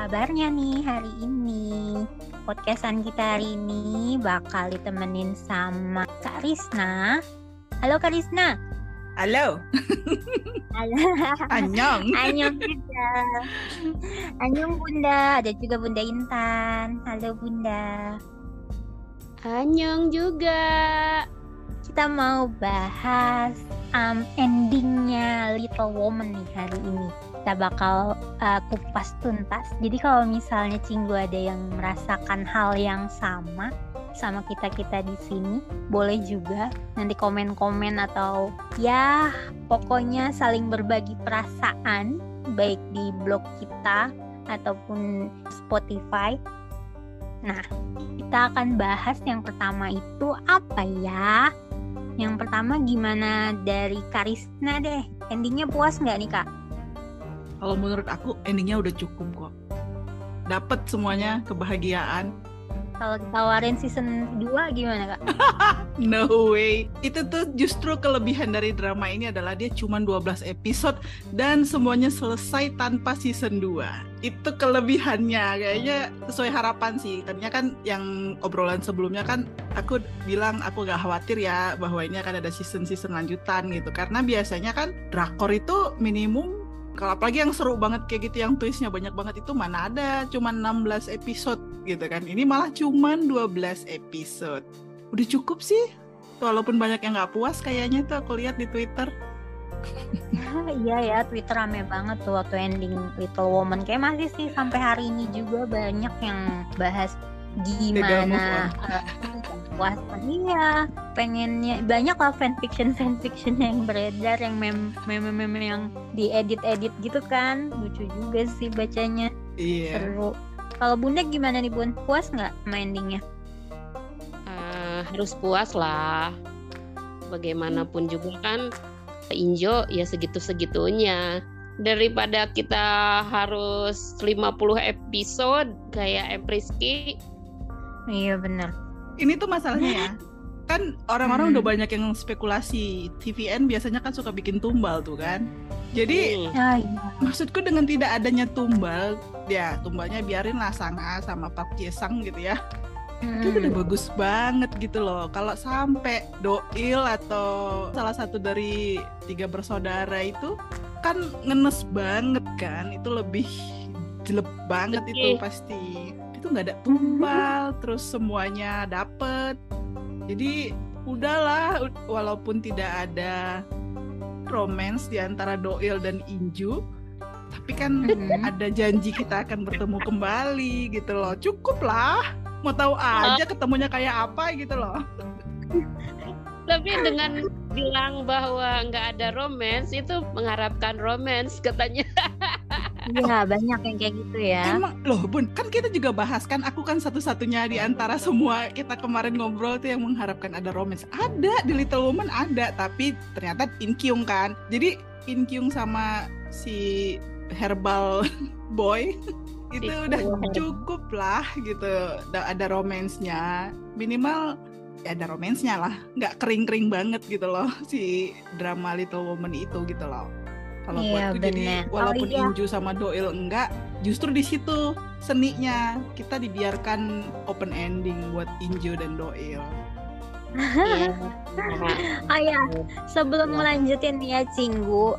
kabarnya nih hari ini? Podcastan kita hari ini bakal ditemenin sama Kak Risna. Halo Kak Risna. Halo. Halo. Annyeong. Annyeong Bunda. Annyeong Bunda. Ada juga Bunda Intan. Halo Bunda. Annyeong juga. Kita mau bahas um, endingnya Little Woman nih hari ini. Kita bakal uh, kupas tuntas. Jadi kalau misalnya Cinggu ada yang merasakan hal yang sama sama kita kita di sini, boleh juga nanti komen-komen atau ya pokoknya saling berbagi perasaan baik di blog kita ataupun Spotify. Nah, kita akan bahas yang pertama itu apa ya? Yang pertama gimana dari Karisna deh? Endingnya puas nggak nih kak? Kalau menurut aku endingnya udah cukup kok. Dapat semuanya kebahagiaan. Kalau ditawarin season 2 gimana kak? no way. Itu tuh justru kelebihan dari drama ini adalah dia cuma 12 episode dan semuanya selesai tanpa season 2. Itu kelebihannya kayaknya sesuai harapan sih. Karena kan yang obrolan sebelumnya kan aku bilang aku gak khawatir ya bahwa ini akan ada season-season lanjutan gitu. Karena biasanya kan drakor itu minimum kalau apalagi yang seru banget kayak gitu yang twistnya banyak banget itu mana ada cuma 16 episode gitu kan. Ini malah cuma 12 episode. Udah cukup sih walaupun banyak yang nggak puas kayaknya tuh aku lihat di Twitter. Iya ya Twitter rame banget tuh waktu ending Little Woman. Kayak masih sih sampai hari ini juga banyak yang bahas gimana iya pengennya banyak lah fanfiction fanfiction yang beredar yang mem meme meme yang diedit edit gitu kan. Lucu juga sih bacanya. Iya. Seru. Kalau bunda gimana nih bun? Puas nggak endingnya uh, harus puas lah. Bagaimanapun juga kan Injo ya segitu-segitunya. Daripada kita harus 50 episode kayak Empriski Iya benar. Ini tuh masalahnya ya. Kan orang-orang hmm. udah banyak yang spekulasi. TVN biasanya kan suka bikin tumbal tuh kan. Jadi hmm. ya, iya. maksudku dengan tidak adanya tumbal, ya tumbalnya biarin lah Sang A sama Pak Jesang gitu ya. Hmm. Itu udah bagus banget gitu loh. Kalau sampai Doil atau salah satu dari tiga bersaudara itu kan ngenes banget kan. Itu lebih jelek banget okay. itu pasti itu nggak ada tumbal terus semuanya dapet. Jadi udahlah walaupun tidak ada romance di antara Doil dan Inju tapi kan mm-hmm. ada janji kita akan bertemu kembali gitu loh. Cukup lah mau tahu aja ketemunya kayak apa gitu loh. Tapi dengan bilang bahwa nggak ada romance itu mengharapkan romance katanya Iya banyak yang kayak gitu ya. Emang loh bun, kan kita juga bahas kan aku kan satu-satunya di antara semua kita kemarin ngobrol tuh yang mengharapkan ada romance. Ada di Little Woman ada, tapi ternyata Inkyung kan. Jadi Inkyung sama si Herbal Boy itu udah cukup lah gitu. Ada romance-nya. Minimal ya ada romance-nya lah. Nggak kering-kering banget gitu loh si drama Little Woman itu gitu loh. Kalau iya, buatku bener. jadi walaupun oh, iya. Inju sama Doil enggak, justru di situ seninya kita dibiarkan open ending buat Inju dan Doil. oh ya, sebelum melanjutin ya Cinggu,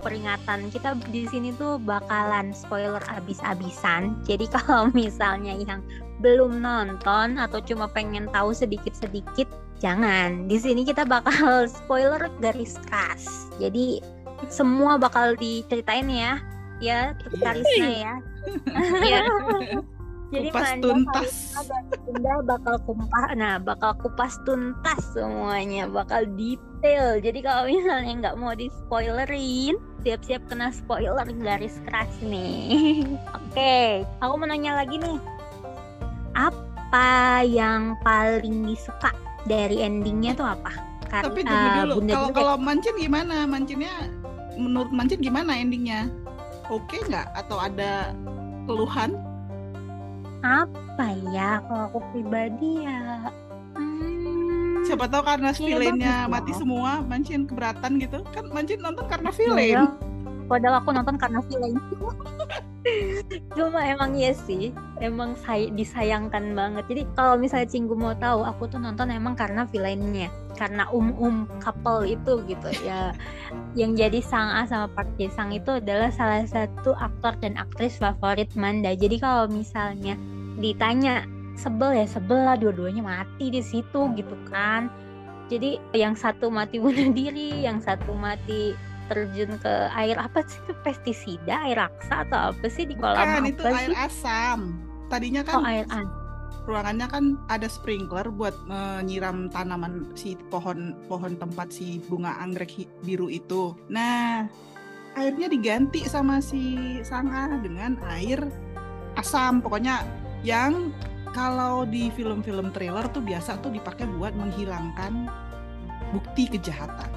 peringatan kita di sini tuh bakalan spoiler abis-abisan. Jadi kalau misalnya yang belum nonton atau cuma pengen tahu sedikit-sedikit, jangan. Di sini kita bakal spoiler garis keras. Jadi semua bakal diceritain ya. Ya Karisna ya. Ya jadi kupas tuntas. Bunda bakal kumpah nah bakal kupas tuntas semuanya bakal detail. Jadi kalau misalnya nggak mau di spoilerin siap-siap kena spoiler garis keras nih. Oke okay. aku mau nanya lagi nih. Apa yang paling disuka dari endingnya tuh apa? Kar tapi tunggu dulu. Uh, kalau kalau mancin gimana? Mancinnya menurut Mancin gimana endingnya? Oke okay nggak? Atau ada keluhan? Apa ya? Kalau aku pribadi ya. Hmm, Siapa tahu karena villainnya mati semua, Mancin keberatan gitu? Kan Mancin nonton karena villain. Ya, padahal aku nonton karena villain. Cuma emang iya sih, emang say disayangkan banget. Jadi kalau misalnya Cinggu mau tahu, aku tuh nonton emang karena villainnya, karena um-um couple itu gitu ya. yang jadi Sang A sama Park Jae Sang itu adalah salah satu aktor dan aktris favorit Manda. Jadi kalau misalnya ditanya sebel ya sebel lah dua-duanya mati di situ gitu kan. Jadi yang satu mati bunuh diri, yang satu mati terjun ke air apa sih itu? Pestisida? Air raksa atau apa sih di kolam Bukan, apa itu sih? air asam. Tadinya kan oh air asam ruangannya kan ada sprinkler buat menyiram tanaman si pohon pohon tempat si bunga anggrek biru itu. Nah airnya diganti sama si Sanga dengan air asam. Pokoknya yang kalau di film-film trailer tuh biasa tuh dipakai buat menghilangkan bukti kejahatan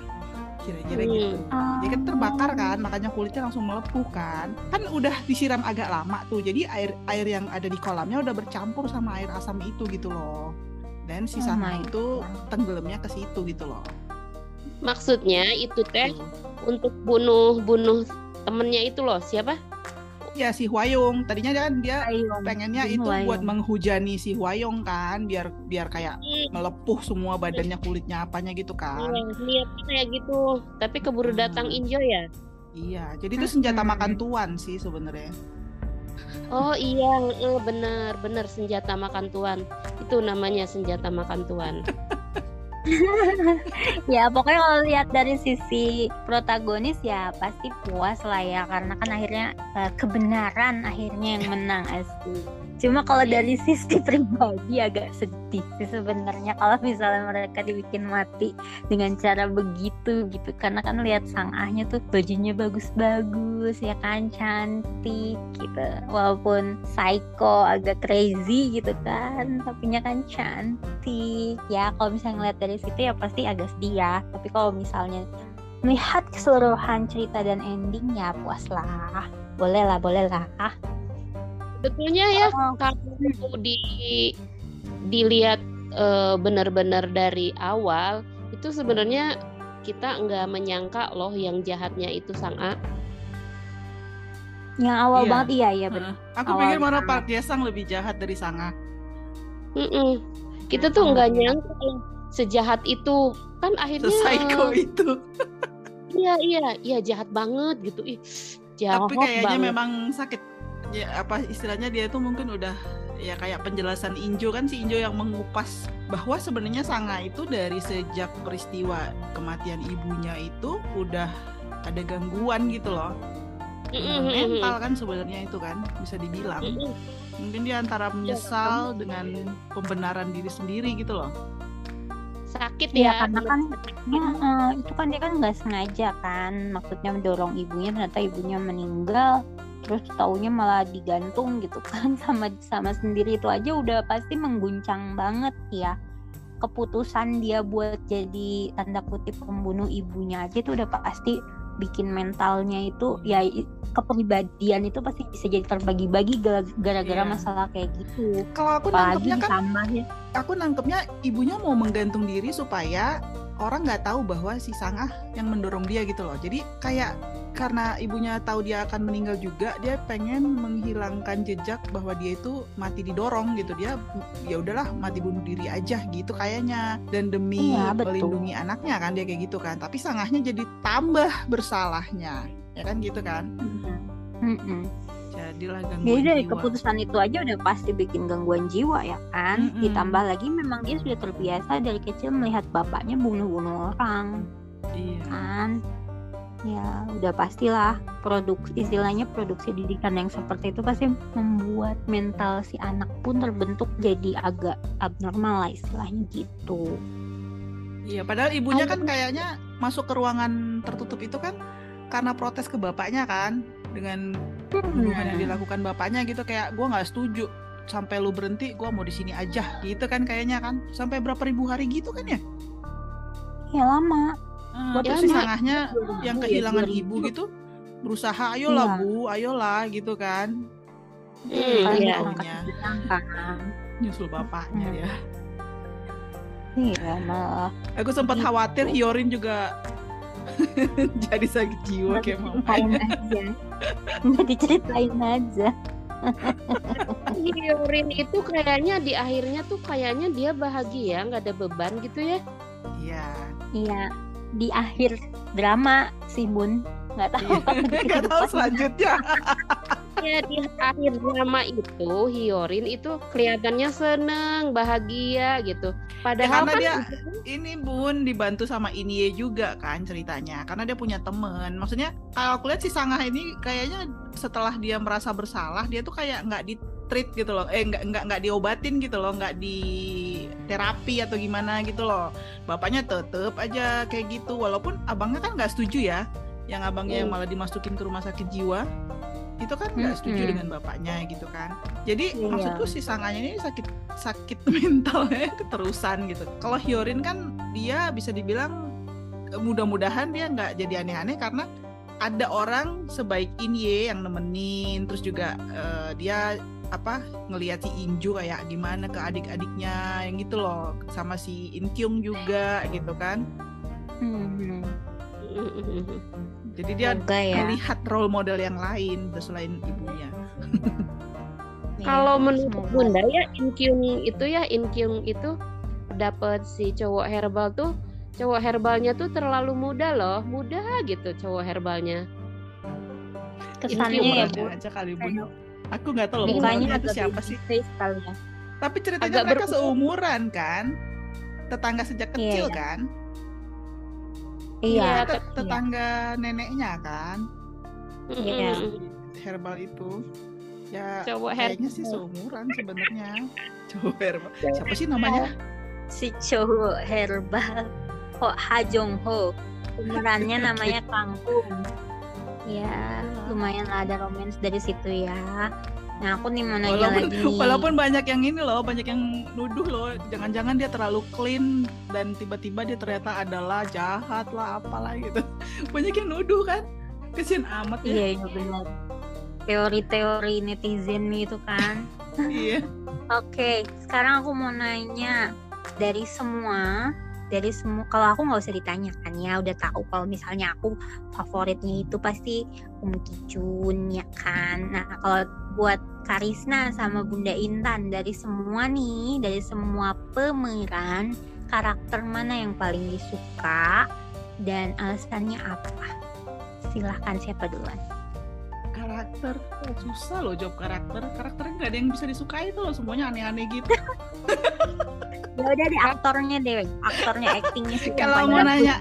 kira-kira hmm. gitu. Dia kan terbakar kan, makanya kulitnya langsung melepuh kan. Kan udah disiram agak lama tuh, jadi air air yang ada di kolamnya udah bercampur sama air asam itu gitu loh. Dan si oh itu tenggelamnya ke situ gitu loh. Maksudnya itu teh untuk bunuh-bunuh temennya itu loh, siapa? Ya si Huayong tadinya kan dia Huayong. pengennya itu Huayong. buat menghujani si Huayong kan biar biar kayak hmm. melepuh semua badannya kulitnya apanya gitu kan iya niatnya kayak gitu tapi keburu hmm. datang Injo ya iya jadi itu senjata hmm. makan tuan sih sebenarnya Oh iya, eh, benar benar senjata makan tuan. Itu namanya senjata makan tuan. ya pokoknya kalau lihat dari sisi protagonis ya pasti puas lah ya. Karena kan akhirnya uh, kebenaran akhirnya yang menang asli cuma kalau dari sisi pribadi agak sedih sih sebenarnya kalau misalnya mereka dibikin mati dengan cara begitu gitu. Karena kan lihat sang ahnya tuh bajunya bagus-bagus ya kan? Cantik gitu. Walaupun psycho agak crazy gitu kan. Tapi nya kan cantik. Ya kalau misalnya ngeliat dari situ ya pasti agak sedih ya. Tapi kalau misalnya melihat keseluruhan cerita dan endingnya puas lah boleh lah boleh lah Sebetulnya ya oh. kalau di dilihat uh, benar-benar dari awal itu sebenarnya kita nggak menyangka loh yang jahatnya itu sang A. Yang awal iya. banget iya ya benar. Aku awal pikir mana Pak Sang lebih jahat dari sang A. Mm -mm. Kita tuh nggak nyangka sejahat itu kan akhirnya. Psycho uh, itu. iya iya iya jahat banget gitu ih. Jahat Tapi kayaknya banget. memang sakit ya apa istilahnya dia tuh mungkin udah ya kayak penjelasan Injo kan si Injo yang mengupas bahwa sebenarnya Sanga itu dari sejak peristiwa kematian ibunya itu udah ada gangguan gitu loh. Mental kan sebenarnya itu kan bisa dibilang. Mungkin dia antara iya, menyesal dengan pembenaran diri sendiri gitu loh. Sakit ya, ya. karena kan ya, uh, itu kan dia kan nggak sengaja kan maksudnya mendorong ibunya ternyata ibunya meninggal terus taunya malah digantung gitu kan sama sama sendiri itu aja udah pasti mengguncang banget ya keputusan dia buat jadi tanda kutip pembunuh ibunya aja itu udah pasti bikin mentalnya itu ya kepribadian itu pasti bisa jadi terbagi-bagi gara-gara yeah. masalah kayak gitu. Kalau aku nangkepnya kan, aku nangkepnya ibunya mau menggantung diri supaya orang nggak tahu bahwa si Sangah yang mendorong dia gitu loh. Jadi kayak karena ibunya tahu dia akan meninggal juga, dia pengen menghilangkan jejak bahwa dia itu mati didorong gitu. Dia ya udahlah mati bunuh diri aja gitu kayaknya. Dan demi iya, melindungi anaknya kan dia kayak gitu kan. Tapi Sangahnya jadi tambah bersalahnya, ya kan gitu kan. Mm -hmm jadilah gangguan Jadi dari jiwa. keputusan itu aja udah pasti bikin gangguan jiwa ya kan. Mm -mm. Ditambah lagi memang dia sudah terbiasa dari kecil melihat bapaknya bunuh-bunuh orang. Iya. Kan? Ya udah pastilah produk istilahnya produksi didikan yang seperti itu pasti membuat mental si anak pun terbentuk jadi agak abnormal lah istilahnya gitu. Iya, padahal ibunya kan kayaknya masuk ke ruangan tertutup itu kan karena protes ke bapaknya kan dengan hubungan yang dilakukan bapaknya gitu kayak gue nggak setuju sampai lu berhenti gue mau di sini aja gitu kan kayaknya kan. Sampai berapa ribu hari gitu kan ya? Ya lama hmm, terus si sangahnya yang ya, kehilangan ya, ibu gitu. berusaha ayolah ya. bu ayolah gitu kan. Hmm, iya. nyusul bapaknya hmm. ya iya malah aku sempat khawatir Hiorin juga jadi sakit jiwa kayak mau aja. Jadi ceritain aja. Hyorin itu kayaknya di akhirnya tuh kayaknya dia bahagia nggak ada beban gitu ya? Iya. Iya di akhir drama sih bun. Nggak tahu iya. nggak tahu selanjutnya. Ya di akhir drama itu Hyorin itu kelihatannya seneng bahagia gitu. Padahal ya, kan dia ini bun dibantu sama Inie juga kan ceritanya. Karena dia punya temen. Maksudnya kalau aku lihat si Sangah ini kayaknya setelah dia merasa bersalah dia tuh kayak nggak di treat gitu loh. Eh nggak nggak nggak diobatin gitu loh. Nggak di terapi atau gimana gitu loh. Bapaknya tetep aja kayak gitu. Walaupun abangnya kan nggak setuju ya. Yang abangnya yang malah dimasukin ke rumah sakit jiwa itu kan nggak setuju hmm. dengan bapaknya gitu kan. Jadi iya. maksudku si sanganya ini sakit sakit mentalnya keterusan gitu. Kalau Hyorin kan dia bisa dibilang mudah-mudahan dia nggak jadi aneh-aneh karena ada orang sebaik ini yang nemenin terus juga uh, dia apa ngelihat si Inju kayak gimana ke adik-adiknya yang gitu loh sama si Inkyung juga gitu kan hmm. Jadi dia ya. melihat role model yang lain selain ibunya. Kalau menurut Bunda ya Inkyung itu ya Inkyung itu dapat si cowok herbal tuh cowok herbalnya tuh terlalu muda loh, muda gitu cowok herbalnya. Kesannya ya Bu. aja kali Bu. Aku nggak tahu loh itu siapa sih. Ya. Tapi ceritanya Agak mereka seumuran kan? Tetangga sejak kecil yeah. kan? Iya. Tet tetangga iya. neneknya kan. Iya. Herbal itu. Ya Cowok kayaknya sih seumuran sebenarnya. Cowok herbal. Siapa sih namanya? Si cowok herbal. Ho Ha Jong Ho. Umurannya namanya Kangkung. Ya, lumayan lah ada romance dari situ ya. Nah aku nih mau nanya walaupun, lagi nih. Walaupun banyak yang ini loh, banyak yang nuduh loh. Jangan-jangan dia terlalu clean dan tiba-tiba dia ternyata adalah jahat lah apalah gitu. Banyak yang nuduh kan. Kesian amat ya. Iya iya benar. Teori-teori netizen itu kan. iya. Oke, okay, sekarang aku mau nanya dari semua dari semua kalau aku nggak usah ditanyakan ya udah tahu kalau misalnya aku favoritnya itu pasti Um Kijun ya kan? Nah kalau buat Karisna sama Bunda Intan dari semua nih dari semua pemeran karakter mana yang paling disuka dan alasannya apa? Silahkan siapa duluan? Karakter susah loh jawab karakter. Karakternya nggak ada yang bisa disukai tuh semuanya aneh-aneh gitu ya udah di aktornya deh aktornya actingnya sih kalau mau nanya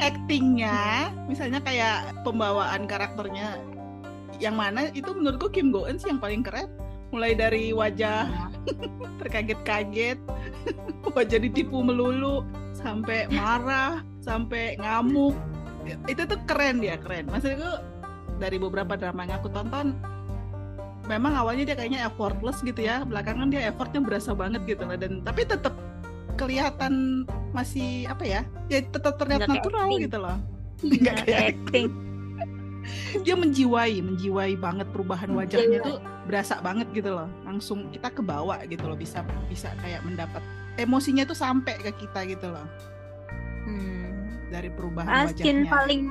actingnya misalnya kayak pembawaan karakternya yang mana? Itu menurutku Kim Go Eun sih yang paling keren. Mulai dari wajah terkaget-kaget wajah ditipu melulu sampai marah sampai ngamuk. Itu tuh keren dia keren. Maksudku dari beberapa drama yang aku tonton memang awalnya dia kayaknya effortless gitu ya. Belakangan dia effortnya berasa banget gitu lah dan tapi tetap kelihatan masih apa ya ya tetap terlihat Nggak natural acting. gitu loh. Nggak kayak acting. dia menjiwai menjiwai banget perubahan wajahnya tuh berasa banget gitu loh. Langsung kita kebawa gitu loh bisa bisa kayak mendapat emosinya tuh sampai ke kita gitu loh. Hmm. dari perubahan Askin wajahnya. paling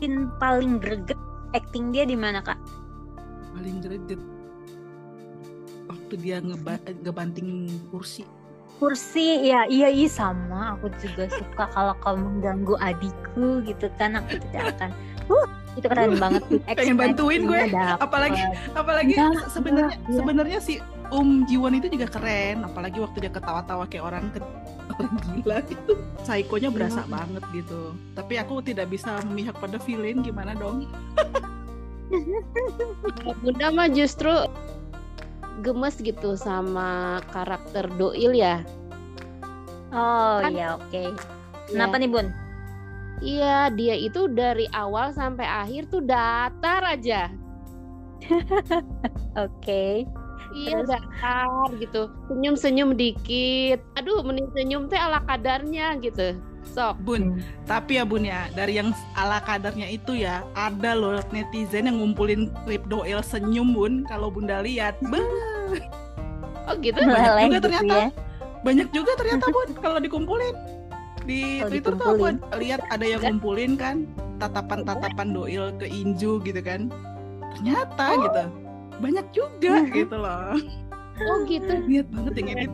scene paling greget acting dia di mana kak? Paling greget. Waktu dia ngeba ngebanting kursi kursi ya iya iya sama. Aku juga suka kalau kamu ganggu adikku gitu kan. Aku tidak akan uh itu keren banget. pengen bantuin gue. dapet. apalagi apalagi sebenarnya sebenarnya si Um Jiwon itu juga keren. Apalagi waktu dia ketawa-tawa kayak orang ke orang gila itu psikonya berasa hmm. banget gitu. Tapi aku tidak bisa memihak pada villain. Gimana dong? Bunda mah justru gemes gitu sama karakter Doil ya. Oh kan, iya oke. Okay. Kenapa ya. nih Bun? Iya dia itu dari awal sampai akhir tuh datar aja. oke. okay. Iya datar gitu. Senyum-senyum dikit. Aduh mending senyum teh ala kadarnya gitu. Sok. Bun, hmm. tapi ya Bun ya, dari yang ala kadarnya itu ya, ada loh netizen yang ngumpulin klip Doel senyum Bun, kalau Bunda lihat. Oh gitu? Banyak juga gitu ternyata. Ya? Banyak juga ternyata Bun, kalau dikumpulin. di oh, Twitter tuh aku lihat ada yang ngumpulin kan tatapan-tatapan doil ke Inju gitu kan ternyata oh. gitu banyak juga gitu loh oh gitu lihat banget yang ini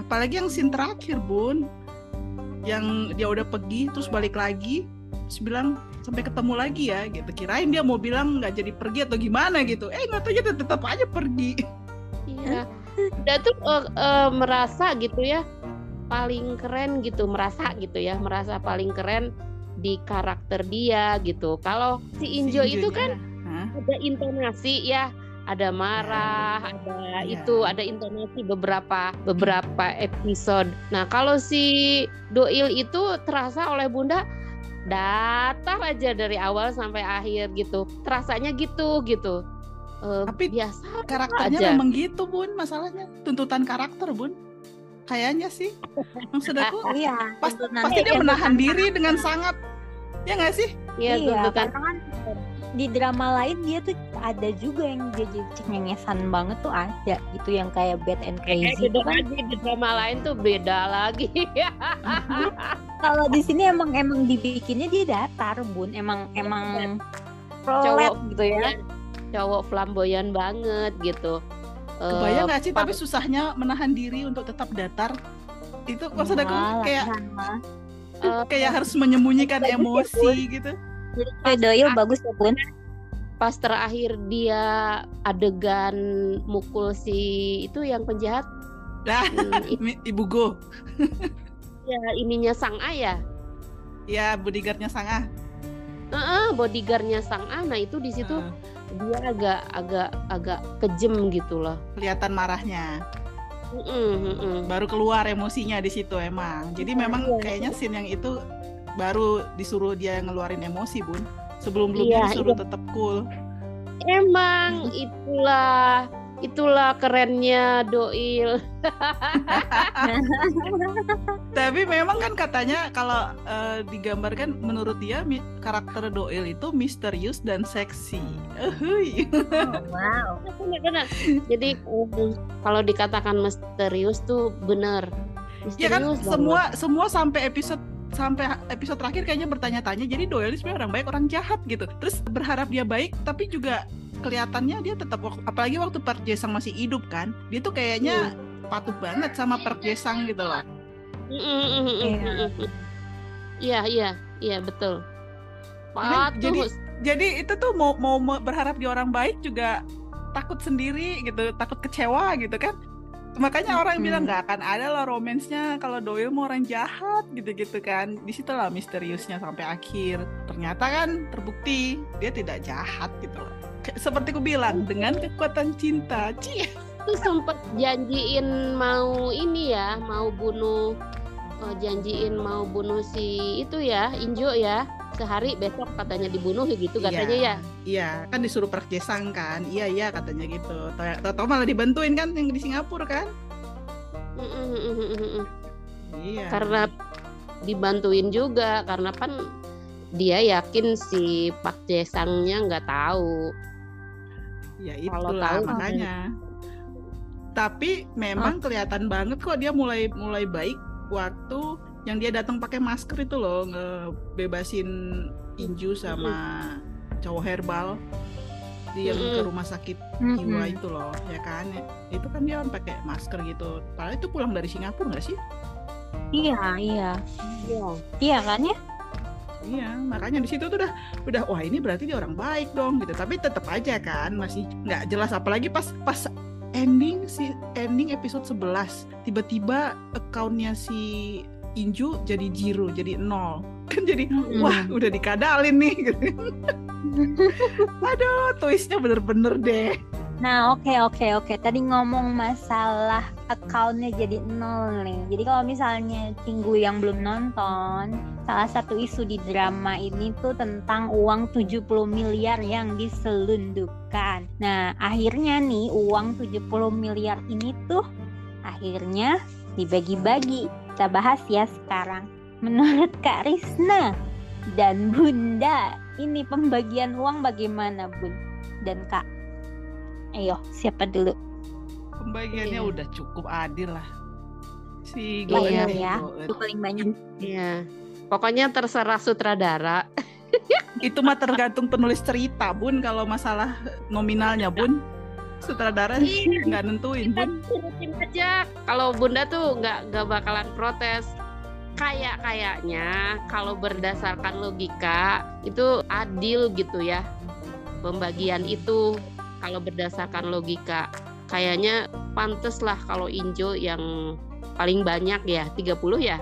apalagi yang scene terakhir bun yang dia udah pergi terus balik lagi terus bilang sampai ketemu lagi ya gitu. Kirain dia mau bilang nggak jadi pergi atau gimana gitu. Eh nggak tahu tetap, tetap aja pergi. Iya. Dia tuh uh, uh, merasa gitu ya paling keren gitu merasa gitu ya merasa paling keren di karakter dia gitu. Kalau si Injo, si Injo itu kan ada intonasi ya ada marah, ya, ada ya. itu, ada intonasi beberapa beberapa episode. Nah, kalau si Doil itu terasa oleh Bunda datar aja dari awal sampai akhir gitu. Terasanya gitu gitu. Uh, Tapi biasa karakternya aja. memang gitu, Bun, masalahnya. Tuntutan karakter, Bun kayaknya sih maksud aku iya, pas, pasti dia menahan diri dengan sangat ya nggak sih iya, iya karena kan di drama lain dia tuh ada juga yang dia jadi cengengesan banget tuh ada gitu yang kayak bad and crazy eh, kan. di drama lain tuh beda lagi. Kalau di sini emang emang dibikinnya dia datar bun. Emang emang cowok gitu ya. cowok flamboyan banget gitu. Kebayang gak sih? Tapi susahnya menahan diri untuk tetap datar. Itu maksud aku kayak uh, kayak harus menyembunyikan emosi gitu. Jadi doyo bagus ya bun. Pas terakhir dia adegan mukul si itu yang penjahat. Nah, hmm, ibu go. ya ininya sang ayah. Ya bodyguardnya sang ah. Uh -uh, bodyguardnya sang A. Nah itu di situ uh dia agak agak agak kejem gitu loh kelihatan marahnya mm -mm, mm -mm. baru keluar emosinya di situ emang jadi memang iya. kayaknya scene yang itu baru disuruh dia ngeluarin emosi bun sebelum belumnya iya, disuruh iya. tetap cool emang itulah itulah kerennya Doil. Tapi memang kan katanya kalau uh, digambarkan menurut dia karakter Doil itu misterius dan seksi. oh, wow. Jadi um, kalau dikatakan misterius tuh benar. ya kan banget. semua semua sampai episode sampai episode terakhir kayaknya bertanya-tanya jadi Doyle sebenarnya orang baik orang jahat gitu. Terus berharap dia baik tapi juga kelihatannya dia tetap apalagi waktu Park Jesang masih hidup kan dia tuh kayaknya hmm. patuh banget sama Park Jesang gitu loh. Iya iya iya betul. Patuh. jadi jadi itu tuh mau mau berharap dia orang baik juga takut sendiri gitu takut kecewa gitu kan makanya orang hmm. bilang nggak akan ada lah romansnya kalau Doyle mau orang jahat gitu-gitu kan. Di situlah misteriusnya sampai akhir. Ternyata kan terbukti dia tidak jahat gitu loh. Seperti ku bilang dengan kekuatan cinta. Cie. Itu sempat janjiin mau ini ya mau bunuh uh, janjiin mau bunuh si itu ya Injo ya sehari besok katanya dibunuh gitu iya, katanya ya. iya. Kan disuruh perjesang kan? Iya iya katanya gitu. Tau malah dibantuin kan yang di Singapura kan? Iya. Karena dibantuin juga karena kan dia yakin si Pak Jesangnya nggak tahu. Ya itulah makanya. tapi memang oh. kelihatan banget kok dia mulai mulai baik waktu yang dia datang pakai masker itu loh ngebebasin Inju sama cowok herbal di yang ke rumah sakit jiwa itu loh ya kan? Itu kan dia kan pakai masker gitu. Padahal itu pulang dari Singapura nggak sih? Iya iya. Iya. Iya kan ya? Iya, makanya di situ tuh udah udah wah ini berarti dia orang baik dong gitu. Tapi tetap aja kan masih nggak jelas apalagi pas pas ending si ending episode 11 tiba-tiba accountnya si Inju jadi zero jadi nol kan jadi hmm. wah udah dikadalin nih gitu. Aduh, twistnya bener-bener deh. Nah, oke okay, oke okay, oke. Okay. Tadi ngomong masalah accountnya jadi nol nih. Jadi kalau misalnya Cinggu yang belum nonton, salah satu isu di drama ini tuh tentang uang 70 miliar yang diselundupkan. Nah, akhirnya nih uang 70 miliar ini tuh akhirnya dibagi-bagi. Kita bahas ya sekarang. Menurut Kak Risna dan Bunda, ini pembagian uang bagaimana, Bun? Dan Kak Ayo, siapa dulu? Pembagiannya hmm. udah cukup adil lah. si Goel ya, itu paling banyak. Iya. Pokoknya terserah sutradara. itu mah tergantung penulis cerita, Bun, kalau masalah nominalnya, Bun. Sutradara iya. nggak nentuin, Bun. aja. Kalau Bunda tuh nggak nggak bakalan protes kayak kayaknya kalau berdasarkan logika itu adil gitu ya pembagian itu kalau berdasarkan logika kayaknya pantes lah kalau Injo yang paling banyak ya 30 ya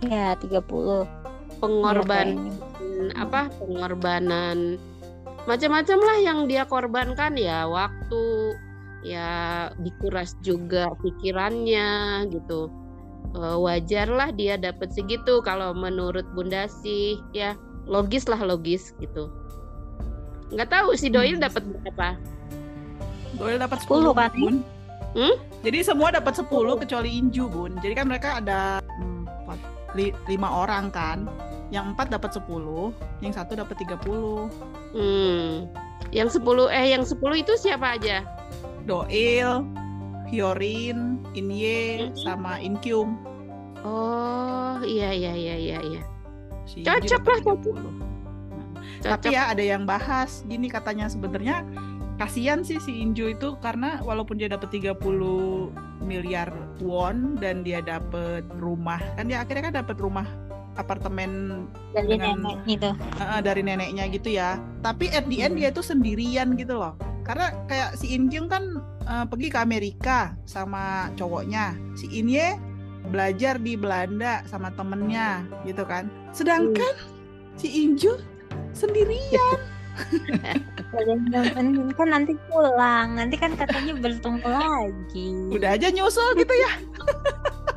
ya 30 pengorban ya, apa pengorbanan macam-macam lah yang dia korbankan ya waktu ya dikuras juga pikirannya gitu. Uh, wajarlah dia dapat segitu kalau menurut Bunda sih ya. Logis lah logis gitu. Nggak tahu si Doil hmm. dapat berapa? Doil dapat 10 kan bun. Hmm? jadi semua dapat 10 kecuali Inju bun. Jadi kan mereka ada empat li, lima orang kan yang empat dapat 10 yang satu dapat 30 hmm yang 10 eh yang 10 itu siapa aja Doil Hyorin, Inye, sama Inkyung. Oh iya iya iya iya. iya. Si cocok lah cocok. Nah, Tapi ya ada yang bahas gini katanya sebenarnya kasihan sih si Inju itu karena walaupun dia dapat 30 miliar won dan dia dapat rumah kan dia akhirnya kan dapat rumah apartemen dari dengan, nenek gitu. Uh, dari neneknya gitu ya. Tapi at the end hmm. dia itu sendirian gitu loh. Karena kayak si Inkyung kan uh, pergi ke Amerika sama cowoknya. Si Inye belajar di Belanda sama temennya gitu kan. Sedangkan hmm. si Inju sendirian. Kan nanti pulang. Nanti kan katanya bertemu lagi. Udah aja nyusul gitu ya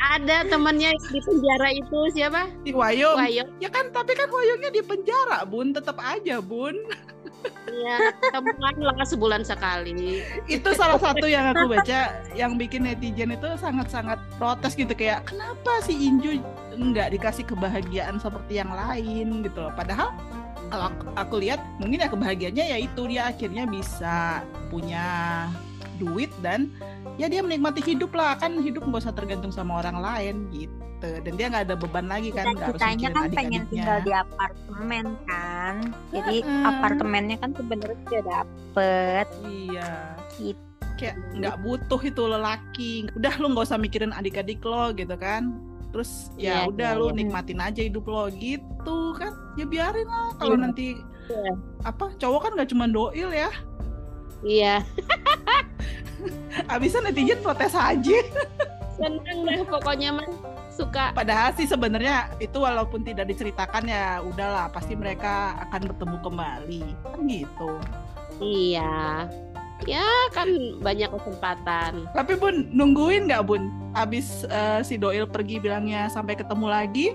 ada temennya di penjara itu siapa? Di Wayung. Wayung. Ya kan, tapi kan Wayungnya di penjara, Bun. Tetap aja, Bun. Iya, temuan lah sebulan sekali. Itu salah satu yang aku baca yang bikin netizen itu sangat-sangat protes gitu kayak kenapa si Inju nggak dikasih kebahagiaan seperti yang lain gitu loh. Padahal kalau aku, aku lihat mungkin ya kebahagiaannya yaitu dia akhirnya bisa punya duit dan ya dia menikmati hidup lah. Kan hidup nggak usah tergantung sama orang lain gitu. Dan dia nggak ada beban lagi kan nggak harus mikirin kan pengen tinggal di apartemen kan. Jadi hmm. apartemennya kan sebenarnya sudah dapet. Iya. Gitu. Kayak nggak butuh itu lelaki. Udah lu nggak usah mikirin adik-adik lo gitu kan. Terus ya, ya udah ya, lu ya. nikmatin aja hidup lo gitu kan. Ya biarin lah. Kalau ya. nanti ya. apa cowok kan nggak cuma doil ya iya abisnya netizen protes aja seneng deh pokoknya mah suka. Padahal sih sebenarnya itu walaupun tidak diceritakan ya udahlah pasti mereka akan bertemu kembali kan gitu. Iya. Ya kan banyak kesempatan. Tapi Bun nungguin nggak Bun? Abis uh, si Doil pergi bilangnya sampai ketemu lagi,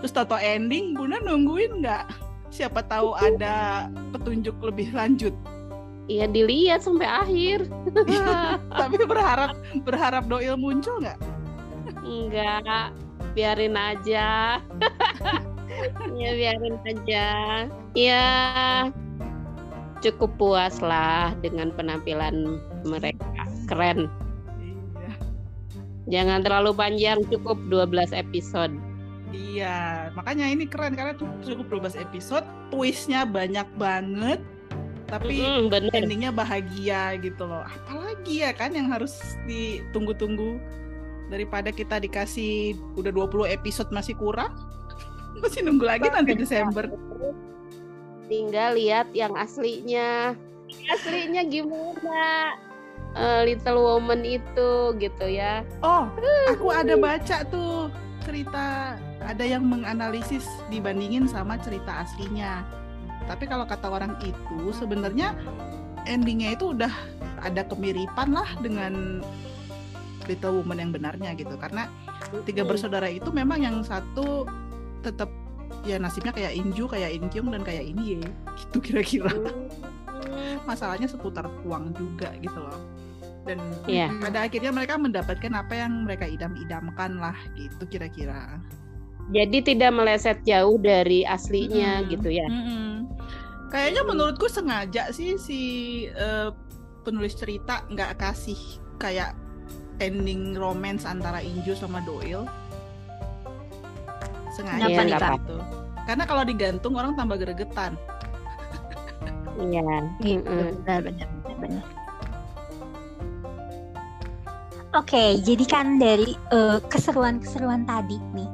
terus tato ending, Bunda nungguin nggak? Siapa tahu ada petunjuk lebih lanjut. Iya dilihat sampai akhir. Tapi berharap berharap Doil muncul nggak? Enggak, biarin aja. ya biarin aja. Ya cukup puas lah dengan penampilan mereka. Keren. Iya. Jangan terlalu panjang, cukup 12 episode. Iya, makanya ini keren karena cukup 12 episode, twistnya banyak banget, tapi mm, endingnya bahagia gitu loh. Apalagi ya kan yang harus ditunggu-tunggu? Daripada kita dikasih udah 20 episode masih kurang masih nunggu lagi nanti Desember. Tinggal lihat yang aslinya. Aslinya gimana? Uh, Little Woman itu gitu ya. Oh aku ada baca tuh cerita ada yang menganalisis dibandingin sama cerita aslinya tapi kalau kata orang itu sebenarnya endingnya itu udah ada kemiripan lah dengan Little Woman yang benarnya gitu. Karena tiga bersaudara itu memang yang satu tetap ya nasibnya kayak Inju kayak Inkyung dan kayak ini ya gitu kira-kira. Masalahnya seputar uang juga gitu loh. Dan yeah. pada akhirnya mereka mendapatkan apa yang mereka idam-idamkan lah gitu kira-kira. Jadi tidak meleset jauh dari aslinya hmm. gitu ya? Hmm. Kayaknya menurutku sengaja sih si uh, penulis cerita nggak kasih kayak ending romance antara Inju sama Doil sengaja Kenapa nih, Kak? gitu karena kalau digantung orang tambah gregetan Iya. Gitu, Mm-mm. benar benar benar, benar. Oke, jadi kan dari eh, keseruan-keseruan tadi nih,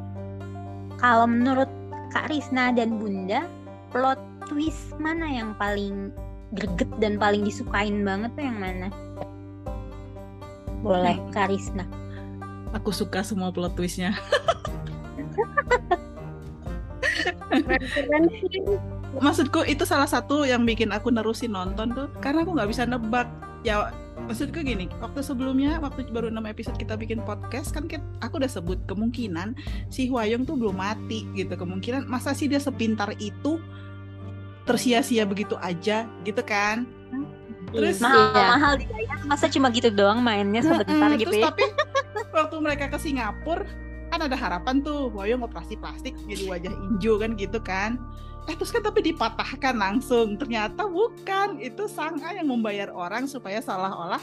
kalau menurut Kak Risna dan Bunda, plot twist mana yang paling greget dan paling disukain banget tuh yang mana? Boleh, Kak Risna. aku suka semua plot twistnya sih. maksudku itu salah satu yang bikin aku nerusin nonton tuh karena aku nggak bisa nebak ya maksudku gini waktu sebelumnya waktu baru 6 episode kita bikin podcast kan kit- aku udah sebut kemungkinan si Hwayong tuh belum mati gitu kemungkinan masa sih dia sepintar itu tersia-sia begitu aja gitu kan terus Iya. Mahal-mahal dibayar, masa cuma gitu doang mainnya sebentar Mm-mm, gitu terus ya? tapi waktu mereka ke Singapura kan ada harapan tuh Hwayong operasi plastik jadi wajah Injo kan gitu kan eh terus kan tapi dipatahkan langsung ternyata bukan itu Sang A yang membayar orang supaya seolah-olah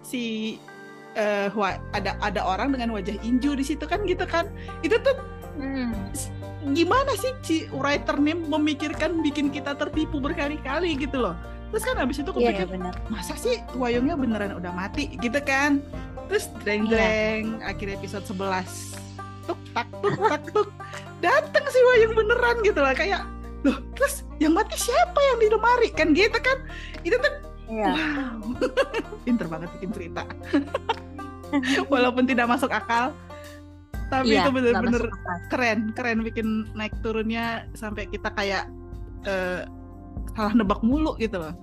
si eh, Hwa- ada ada orang dengan wajah Injo di situ kan gitu kan itu tuh Hmm. Gimana sih si writer nih memikirkan bikin kita tertipu berkali-kali gitu loh. Terus kan abis itu aku Iya, pikir benar. masa sih Wayongnya beneran udah mati? gitu kan. Terus dreng dreng akhir episode 11 tuk tak tuk tak tuk. Datang si Wayong beneran gitu lah kayak loh terus yang mati siapa yang di lemari? Kan gitu kan. Itu tuh Iya. wow. Pinter banget bikin cerita. Walaupun tidak masuk akal tapi Iya, itu bener-bener keren keren bikin naik turunnya sampai kita kayak eh, salah nebak mulu gitu loh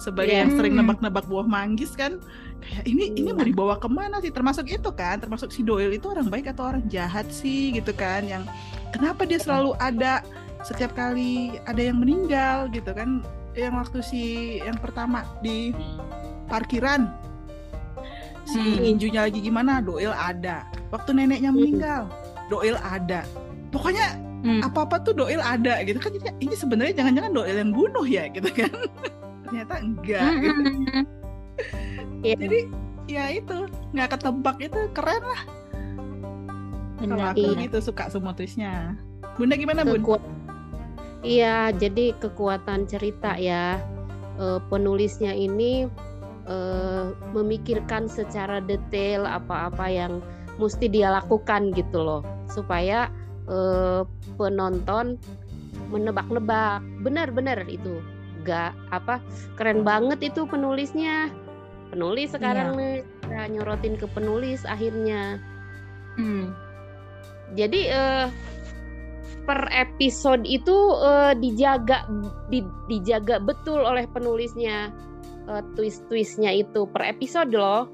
sebagai Iya. yang sering Hmm. nebak-nebak buah manggis kan kayak ini ini Iya. mau dibawa ke mana sih termasuk itu kan termasuk si Doyle itu orang baik atau orang jahat sih gitu kan yang kenapa dia selalu ada setiap kali ada yang meninggal gitu kan yang waktu si yang pertama di parkiran si Hmm. Injunya lagi gimana Doyle ada waktu neneknya meninggal Doyle ada pokoknya Hmm. apa-apa tuh Doil ada gitu kan jadi ini sebenarnya jangan-jangan Doil yang bunuh ya gitu kan ternyata enggak gitu. Hmm. Iya. jadi ya itu nggak ketebak itu keren lah kalau aku benar. gitu suka semua twistnya Bunda gimana Bun? Kekuat- Iya, jadi kekuatan cerita ya. Eh, penulisnya ini eh, memikirkan secara detail apa-apa yang mesti dia lakukan gitu loh, supaya eh, penonton menebak-nebak. Benar-benar itu, gak apa keren banget itu penulisnya. Penulis sekarang nih kita nyorotin ke penulis akhirnya. Hmm. Jadi eh, per episode itu eh, dijaga di- dijaga betul oleh penulisnya eh, twist-twistnya itu per episode loh,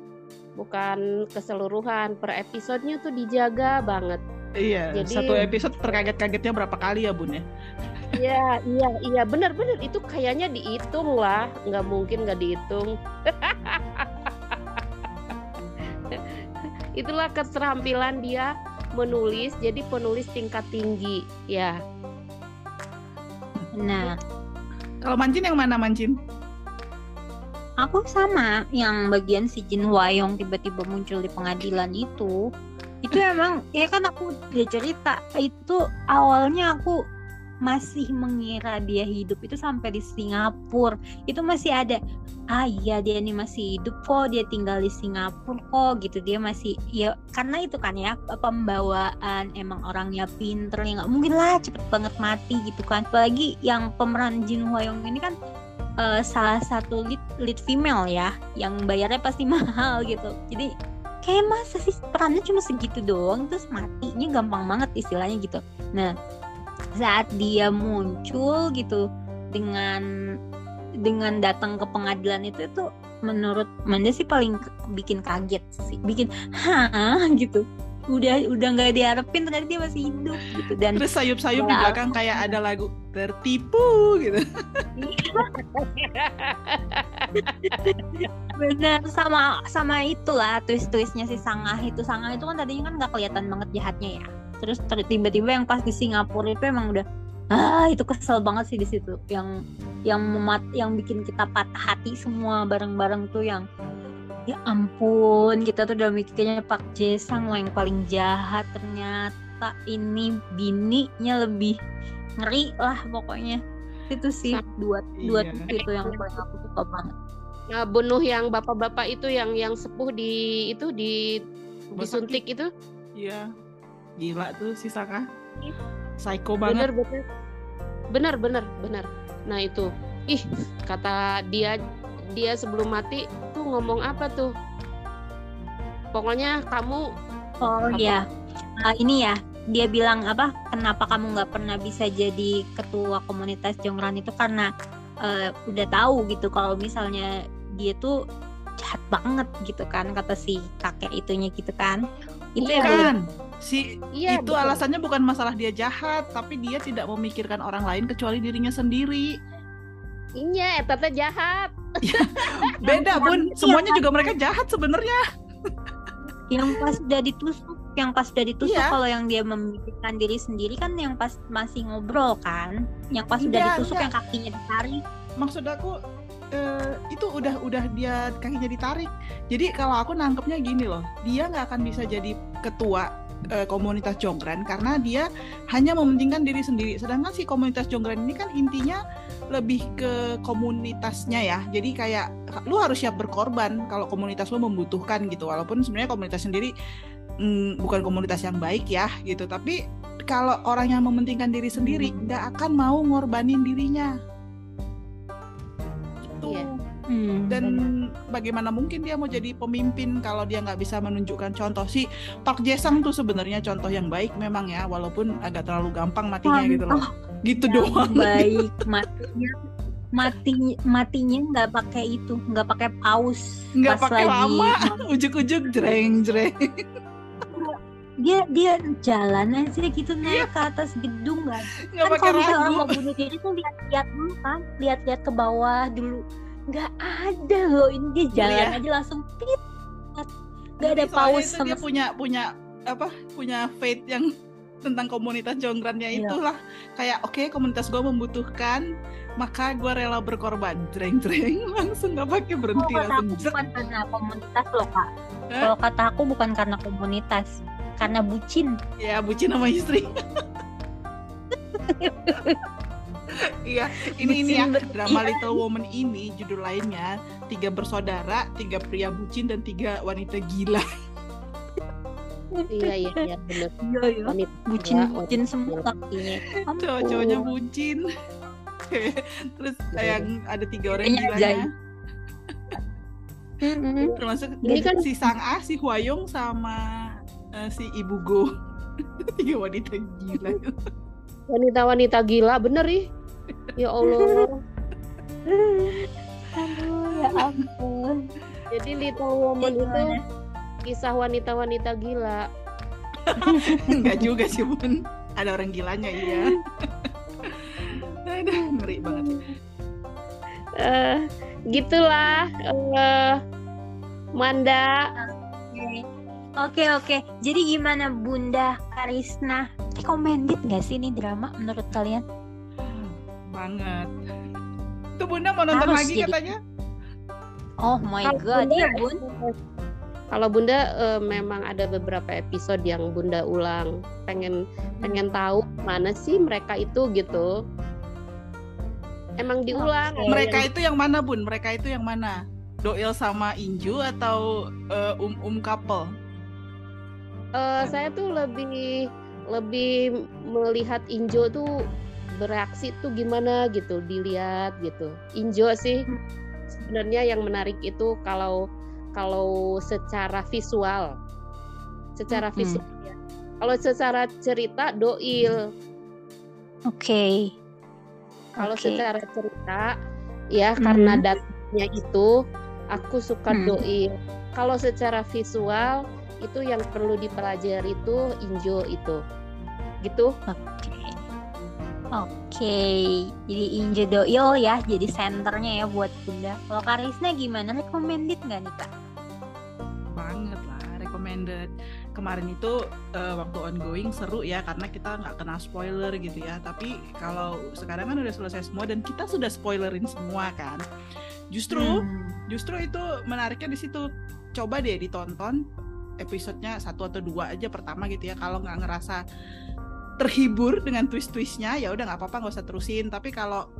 bukan keseluruhan. Per episodenya tuh dijaga banget. iya Jadi- satu episode terkaget-kagetnya berapa kali ya Bun ya Iya iya iya benar-benar itu kayaknya dihitung lah, nggak mungkin nggak dihitung. Itulah keterampilan dia menulis, jadi penulis tingkat tinggi ya. Benar. kalau Mancin yang mana Mancin? Aku sama yang bagian si Jin Hwayong tiba-tiba muncul di pengadilan itu. Itu emang ya kan aku udah cerita itu awalnya aku masih mengira dia hidup itu sampai di Singapura. Itu masih ada ah iya dia ini masih hidup kok dia tinggal di Singapura kok gitu dia masih ya karena itu kan ya pembawaan emang orangnya pinter ya nggak mungkin lah cepet banget mati gitu kan apalagi yang pemeran Jin Hwayong ini kan eh, salah satu lead lead female ya yang bayarnya pasti mahal gitu. Jadi kayak masa sih perannya cuma segitu doang terus matinya gampang banget istilahnya gitu. Nah saat dia muncul gitu dengan dengan datang ke pengadilan itu itu menurut Manda sih paling bikin kaget sih. Bikin hah? gitu udah udah nggak diharapin ternyata dia masih hidup gitu. Dan terus sayup-sayup di belakang kayak ada lagu tertipu gitu. Bener sama sama itulah twist twistnya si Sangah itu. Sangah itu kan tadinya kan nggak kelihatan banget jahatnya ya. Terus ter- tiba-tiba yang pas di Singapura itu emang udah ah itu kesel banget sih di situ. Yang yang memat yang bikin kita patah hati semua bareng-bareng tuh yang ya ampun kita tuh udah mikirnya Pak Jesang yang paling jahat. Ternyata ini bininya lebih ngeri lah pokoknya. Itu sih dua dua iya. itu yang paling aku suka banget. Nah, bunuh yang bapak-bapak itu yang yang sepuh di itu di disuntik itu? Iya. Gila tuh si Saka psycho banget. bener bener. Bener bener bener. Nah itu. Ih kata dia dia sebelum mati ngomong apa tuh? Pokoknya kamu oh iya. Uh, ini ya dia bilang apa kenapa kamu nggak pernah bisa jadi ketua komunitas Jongran itu karena uh, udah tahu gitu kalau misalnya dia tuh jahat banget gitu kan kata si kakek itunya gitu kan. Itu iya. kan? si iya, itu betul. alasannya bukan masalah dia jahat tapi dia tidak memikirkan orang lain kecuali dirinya sendiri. Iya tata jahat beda bun. semuanya juga mereka jahat sebenarnya. Yang pas udah ditusuk yang pas udah ditusuk iya. kalau yang dia memikirkan diri sendiri kan yang pas masih ngobrol kan? Yang pas udah iya, ditusuk yang kakinya ditarik. Maksud aku uh, itu udah udah dia kakinya ditarik. Jadi kalau aku nangkepnya gini loh dia nggak akan bisa jadi ketua uh, komunitas Jonggrang karena dia hanya mementingkan diri sendiri. Sedangkan si komunitas Jonggrang ini kan intinya lebih ke komunitasnya ya. Jadi kayak lu harus siap berkorban kalau komunitas lu membutuhkan gitu. Walaupun sebenarnya komunitas sendiri mm, bukan komunitas yang baik ya gitu. Tapi kalau orang yang mementingkan diri sendiri hmm. nggak akan mau ngorbanin dirinya. Gitu. Yeah. hmm. dan bagaimana mungkin dia mau jadi pemimpin kalau dia nggak bisa menunjukkan contoh? Si Park Jesang tuh sebenarnya contoh yang baik memang ya walaupun agak terlalu gampang matinya gitu loh gitu doang. baik matinya mati matinya nggak pakai itu nggak pakai paus nggak pakai lama. ujuk-ujuk jreng jreng. Dia dia jalan aja gitu naik ke atas gedung kan kan kalau misalnya orang mau bunuh diri tuh lihat-lihat dulu kan lihat-lihat ke bawah dulu. Nggak ada loh ini dia jalan iya. aja langsung pit nggak ada paus sama dia punya punya apa punya faith yang tentang komunitas jonggrannya iya. itulah. Kayak oke okay, komunitas gue membutuhkan maka gue rela berkorban. Jreng jreng langsung nggak pakai berhenti oh, langsung bukan karena komunitas loh kak? Kalau kata aku bukan karena komunitas karena bucin. Ya bucin sama istri. Iya, ini ini ya drama iya. Little Woman ini judul lainnya. Tiga bersaudara, tiga pria bucin dan tiga wanita gila. Iya iya iya benar. Iya iya. Wanita bucin bucin semua. kakinya. Cowok-cowoknya bucin. Terus ya, yang ada tiga orang gilanya. Termasuk ini kan si Sang A, si Huayong sama uh, si Ibu Go. Tiga wanita gila. Wanita-wanita gila bener ih. Ya Allah. Aduh ya ampun. Jadi Little Woman ya, itu kisah wanita-wanita gila enggak juga sih bun ada orang gilanya iya ada ngeri banget uh, gitulah uh, Manda Oke oke. Jadi gimana Bunda Karisna? Recommended gak sih ini drama menurut kalian? Banget. Tuh Bunda mau nonton Harus lagi jadi. katanya? Oh my god, Bunda, ya Bun. Kalau Bunda uh, memang ada beberapa episode yang Bunda ulang, pengen pengen tahu mana sih mereka itu gitu. Emang diulang. Okay. Mereka itu yang mana Bun? Mereka itu yang mana? Doil sama Inju atau uh, um um couple? uh, saya tuh lebih lebih melihat Injo tuh bereaksi tuh gimana gitu dilihat gitu Injo sih sebenarnya yang menarik itu kalau kalau secara visual secara visual hmm. ya kalau secara cerita Doil oke okay. kalau okay. secara cerita ya hmm. karena datanya itu aku suka hmm. Doil kalau secara visual itu yang perlu dipelajari itu injo itu gitu oke okay. oke okay. jadi injo doil ya jadi senternya ya buat bunda kalau Karisna gimana recommended nggak nih kak recommended kemarin itu uh, waktu ongoing seru ya karena kita nggak kena spoiler gitu ya. Tapi kalau sekarang kan udah selesai semua dan kita sudah spoilerin semua kan. Justru hmm. justru itu menariknya di situ. Coba deh ditonton episodenya satu atau dua aja pertama gitu ya. Kalau nggak ngerasa terhibur dengan twist-twistnya ya udah nggak apa-apa nggak usah terusin. Tapi kalau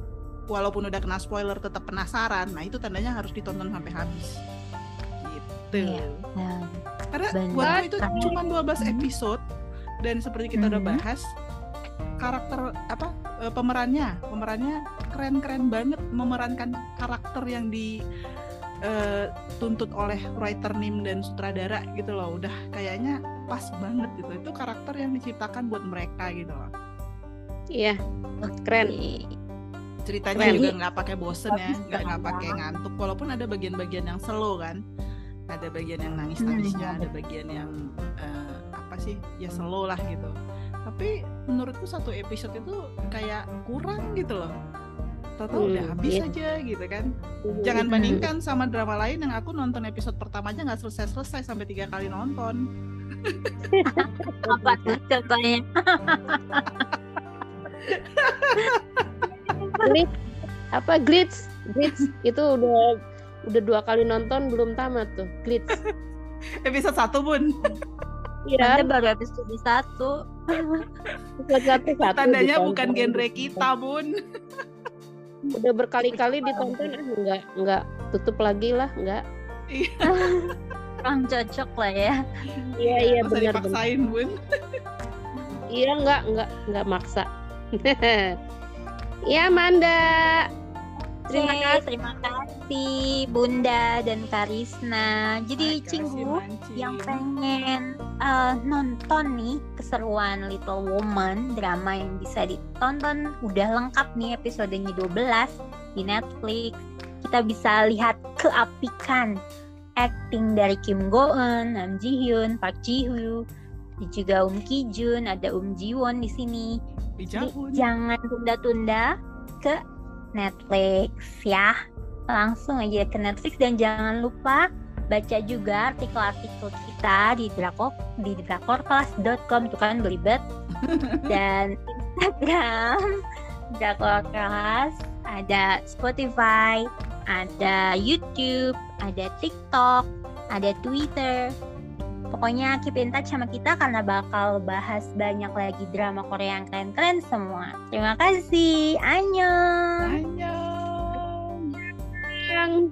walaupun udah kena spoiler tetap penasaran nah itu tandanya harus ditonton sampai habis. Gitu. Iya. Nah, karena buat itu cuma 12 episode dan seperti kita udah bahas karakter apa e, pemerannya. Pemerannya keren-keren banget memerankan karakter yang di uh, tuntut oleh writer nim dan sutradara gitu loh. Udah kayaknya pas banget gitu. Itu karakter yang diciptakan buat mereka gitu loh. Iya keren. Ceritanya keren. juga nggak pakai bosen ya nggak nggak pakai ngantuk walaupun ada bagian-bagian yang slow kan ada bagian yang nangis nangisnya hmm. ada bagian yang uh, apa sih ya slow lah gitu tapi menurutku satu episode itu kayak kurang gitu loh tahu udah hmm, habis yeah. aja gitu kan hmm. jangan bandingkan sama drama lain yang aku nonton episode pertama aja nggak selesai selesai sampai tiga kali nonton apa tuh contohnya glitch apa glitch glitch itu udah udah dua kali nonton belum tamat tuh glitch. Episode satu pun Iya. baru episode satu. episode satu, Tandanya bukan genre kita, Bun. Udah berkali-kali ditonton ah nggak nggak tutup lagi lah nggak. Iya. kurang cocok lah ya. Iya iya benar dipaksain bun. Iya nggak nggak nggak maksa. Ya Manda. Terima kasih, terima kasih Bunda dan Karisna. Jadi Cinggu yang pengen uh, nonton nih keseruan Little Woman drama yang bisa ditonton udah lengkap nih episodenya 12 di Netflix. Kita bisa lihat keapikan acting dari Kim Go Eun, Nam Ji Hyun, Park Ji Hyo, juga Um Ki Jun, ada Um Ji Won di sini. Jadi, jangan tunda-tunda ke Netflix ya. Langsung aja ke Netflix dan jangan lupa baca juga artikel-artikel kita di drakor di drakorkelas.com itu kan belibet dan Instagram drakor kelas ada Spotify ada YouTube ada TikTok ada Twitter Pokoknya keep in touch sama kita karena bakal bahas banyak lagi drama Korea yang keren-keren semua. Terima kasih. Annyeong sayang.